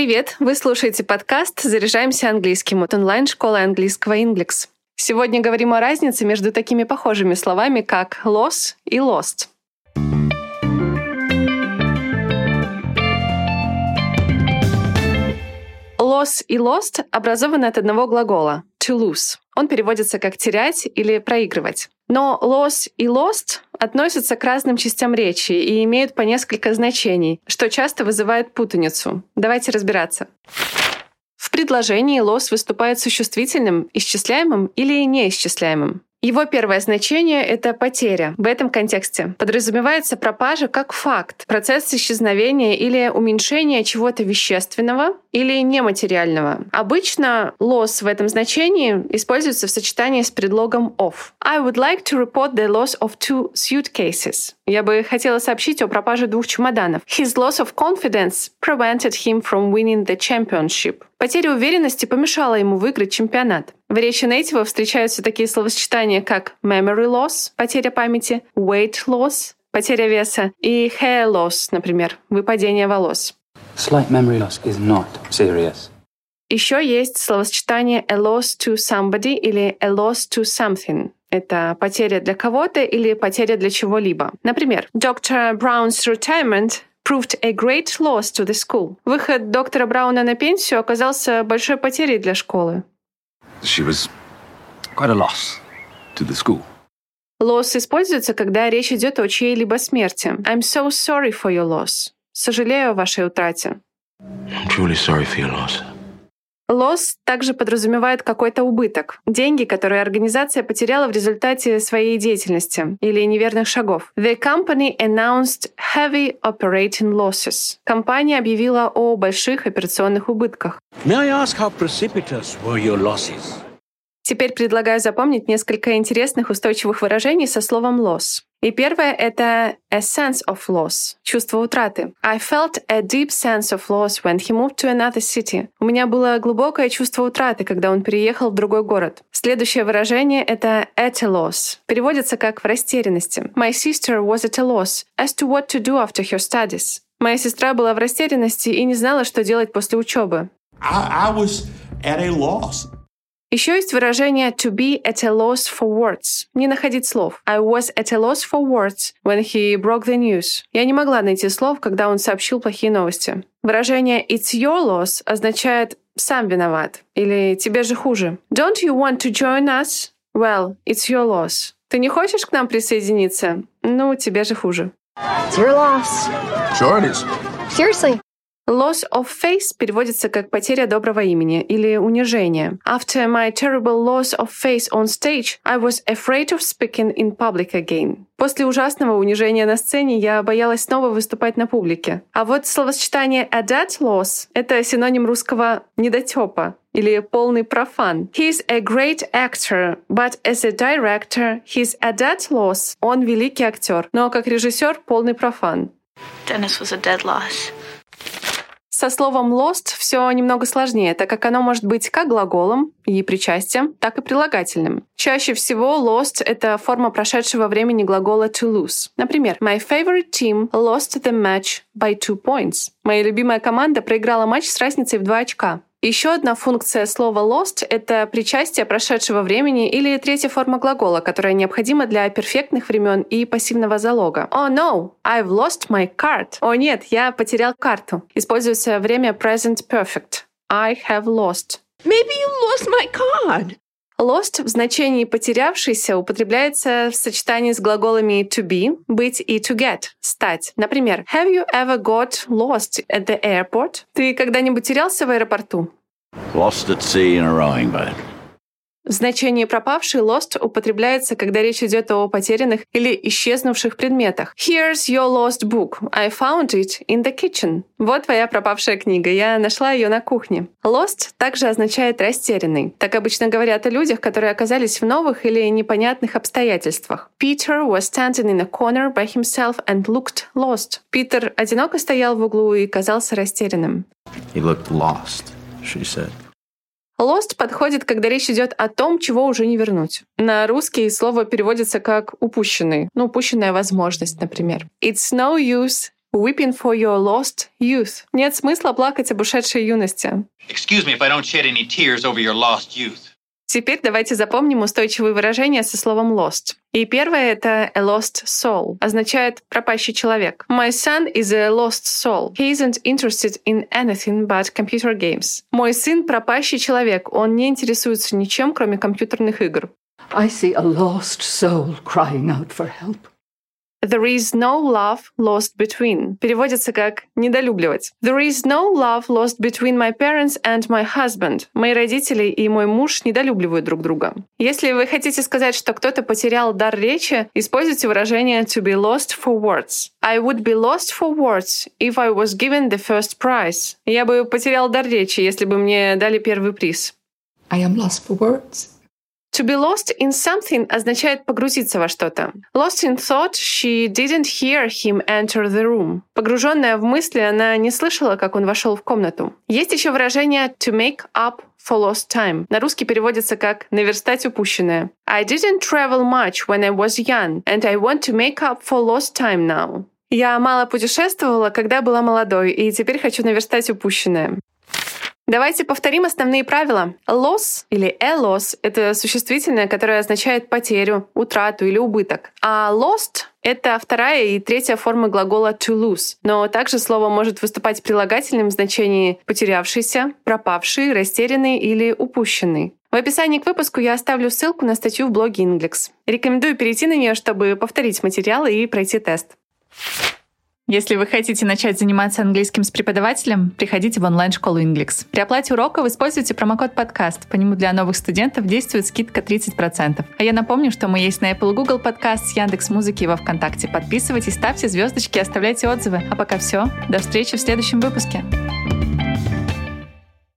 Привет! Вы слушаете подкаст «Заряжаемся английским» от онлайн-школы английского Inglex. Сегодня говорим о разнице между такими похожими словами, как loss и lost. Loss и lost образованы от одного глагола to lose. Он переводится как терять или проигрывать. Но loss и lost относятся к разным частям речи и имеют по несколько значений, что часто вызывает путаницу. Давайте разбираться. В предложении loss выступает существительным, исчисляемым или неисчисляемым. Его первое значение — это потеря. В этом контексте подразумевается пропажа как факт, процесс исчезновения или уменьшения чего-то вещественного или нематериального. Обычно loss в этом значении используется в сочетании с предлогом of. I would like to report the loss of two suitcases. Я бы хотела сообщить о пропаже двух чемоданов. His loss of confidence prevented him from winning the championship. Потеря уверенности помешала ему выиграть чемпионат. В речи нейтива встречаются такие словосочетания, как memory loss — потеря памяти, weight loss — потеря веса и hair loss, например, выпадение волос. Slight memory loss is not serious. Еще есть словосочетание a loss to somebody или a loss to something. Это потеря для кого-то или потеря для чего-либо. Например, Dr. Brown's retirement proved a great loss to the school. Выход доктора Брауна на пенсию оказался большой потерей для школы. She was quite a loss to the school. Loss используется, когда речь идет о чьей-либо смерти. I'm so sorry for your loss. Сожалею о вашей утрате. I'm truly sorry for your loss. Loss также подразумевает какой-то убыток. Деньги, которые организация потеряла в результате своей деятельности или неверных шагов. The company announced heavy operating losses. Компания объявила о больших операционных убытках. May I ask how precipitous were your losses? Теперь предлагаю запомнить несколько интересных устойчивых выражений со словом loss. И первое — это a sense of loss, чувство утраты. I felt a deep sense of loss when he moved to another city. У меня было глубокое чувство утраты, когда он переехал в другой город. Следующее выражение — это at a loss. Переводится как в растерянности. My sister was at a loss as to what to do after her studies. Моя сестра была в растерянности и не знала, что делать после учебы. I, I was at a loss. Еще есть выражение to be at a loss for words. Не находить слов. I was at a loss for words when he broke the news. Я не могла найти слов, когда он сообщил плохие новости. Выражение it's your loss означает сам виноват или тебе же хуже. Don't you want to join us? Well, it's your loss. Ты не хочешь к нам присоединиться? Ну, тебе же хуже. It's your loss. Sure it is. Seriously. Loss of face переводится как потеря доброго имени или унижение. After my terrible loss of face on stage, I was afraid of speaking in public again. После ужасного унижения на сцене я боялась снова выступать на публике. А вот словосочетание a dead loss — это синоним русского недотепа или полный профан. He's a great actor, but as a director, he's a dead loss. Он великий актер, но как режиссер полный профан. Dennis was a dead loss. Со словом lost все немного сложнее, так как оно может быть как глаголом и причастием, так и прилагательным. Чаще всего lost — это форма прошедшего времени глагола to lose. Например, My favorite team lost the match by two points. Моя любимая команда проиграла матч с разницей в два очка. Еще одна функция слова lost — это причастие прошедшего времени или третья форма глагола, которая необходима для перфектных времен и пассивного залога. Oh no, I've lost my card. О нет, я потерял карту. Используется время present perfect. I have lost. Maybe you lost my card. Lost в значении «потерявшийся» употребляется в сочетании с глаголами to be, быть и to get, стать. Например, Have you ever got lost at the airport? Ты когда-нибудь терялся в аэропорту? Lost at sea in a rowing boat. В значении пропавший lost употребляется, когда речь идет о потерянных или исчезнувших предметах. Here's your lost book. I found it in the kitchen. Вот твоя пропавшая книга. Я нашла ее на кухне. Lost также означает растерянный. Так обычно говорят о людях, которые оказались в новых или непонятных обстоятельствах. Peter was standing in a corner by himself and looked lost. Питер одиноко стоял в углу и казался растерянным. He looked lost, she said. Lost подходит, когда речь идет о том, чего уже не вернуть. На русский слово переводится как «упущенный», ну, упущенная возможность, например. It's no use Weeping for your lost youth. Нет смысла плакать об ушедшей юности. Excuse me if I don't shed any tears over your lost youth. Теперь давайте запомним устойчивые выражения со словом lost. И первое — это a lost soul, означает пропащий человек. My son is a lost soul. He isn't interested in anything but computer games. Мой сын — пропащий человек, он не интересуется ничем, кроме компьютерных игр. I see a lost soul crying out for help. There is no love lost between. Переводится как «недолюбливать». There is no love lost between my parents and my husband. Мои родители и мой муж недолюбливают друг друга. Если вы хотите сказать, что кто-то потерял дар речи, используйте выражение to be lost for words. I would be lost for words if I was given the first prize. Я бы потерял дар речи, если бы мне дали первый приз. I am lost for words. To be lost in something означает погрузиться во что-то. Lost in thought, she didn't hear him enter the room. Погруженная в мысли, она не слышала, как он вошел в комнату. Есть еще выражение to make up for lost time. На русский переводится как «наверстать упущенное». I didn't travel much when I was young, and I want to make up for lost time now. Я мало путешествовала, когда была молодой, и теперь хочу наверстать упущенное. Давайте повторим основные правила. Loss или a loss — это существительное, которое означает потерю, утрату или убыток. А lost — это вторая и третья формы глагола to lose. Но также слово может выступать прилагательным в значении потерявшийся, пропавший, растерянный или упущенный. В описании к выпуску я оставлю ссылку на статью в блоге Inglex. Рекомендую перейти на нее, чтобы повторить материалы и пройти тест. Если вы хотите начать заниматься английским с преподавателем, приходите в онлайн-школу Inglix. При оплате уроков используйте промокод подкаст. По нему для новых студентов действует скидка 30%. А я напомню, что мы есть на Apple Google подкаст, Яндекс Музыки и во Вконтакте. Подписывайтесь, ставьте звездочки, оставляйте отзывы. А пока все. До встречи в следующем выпуске.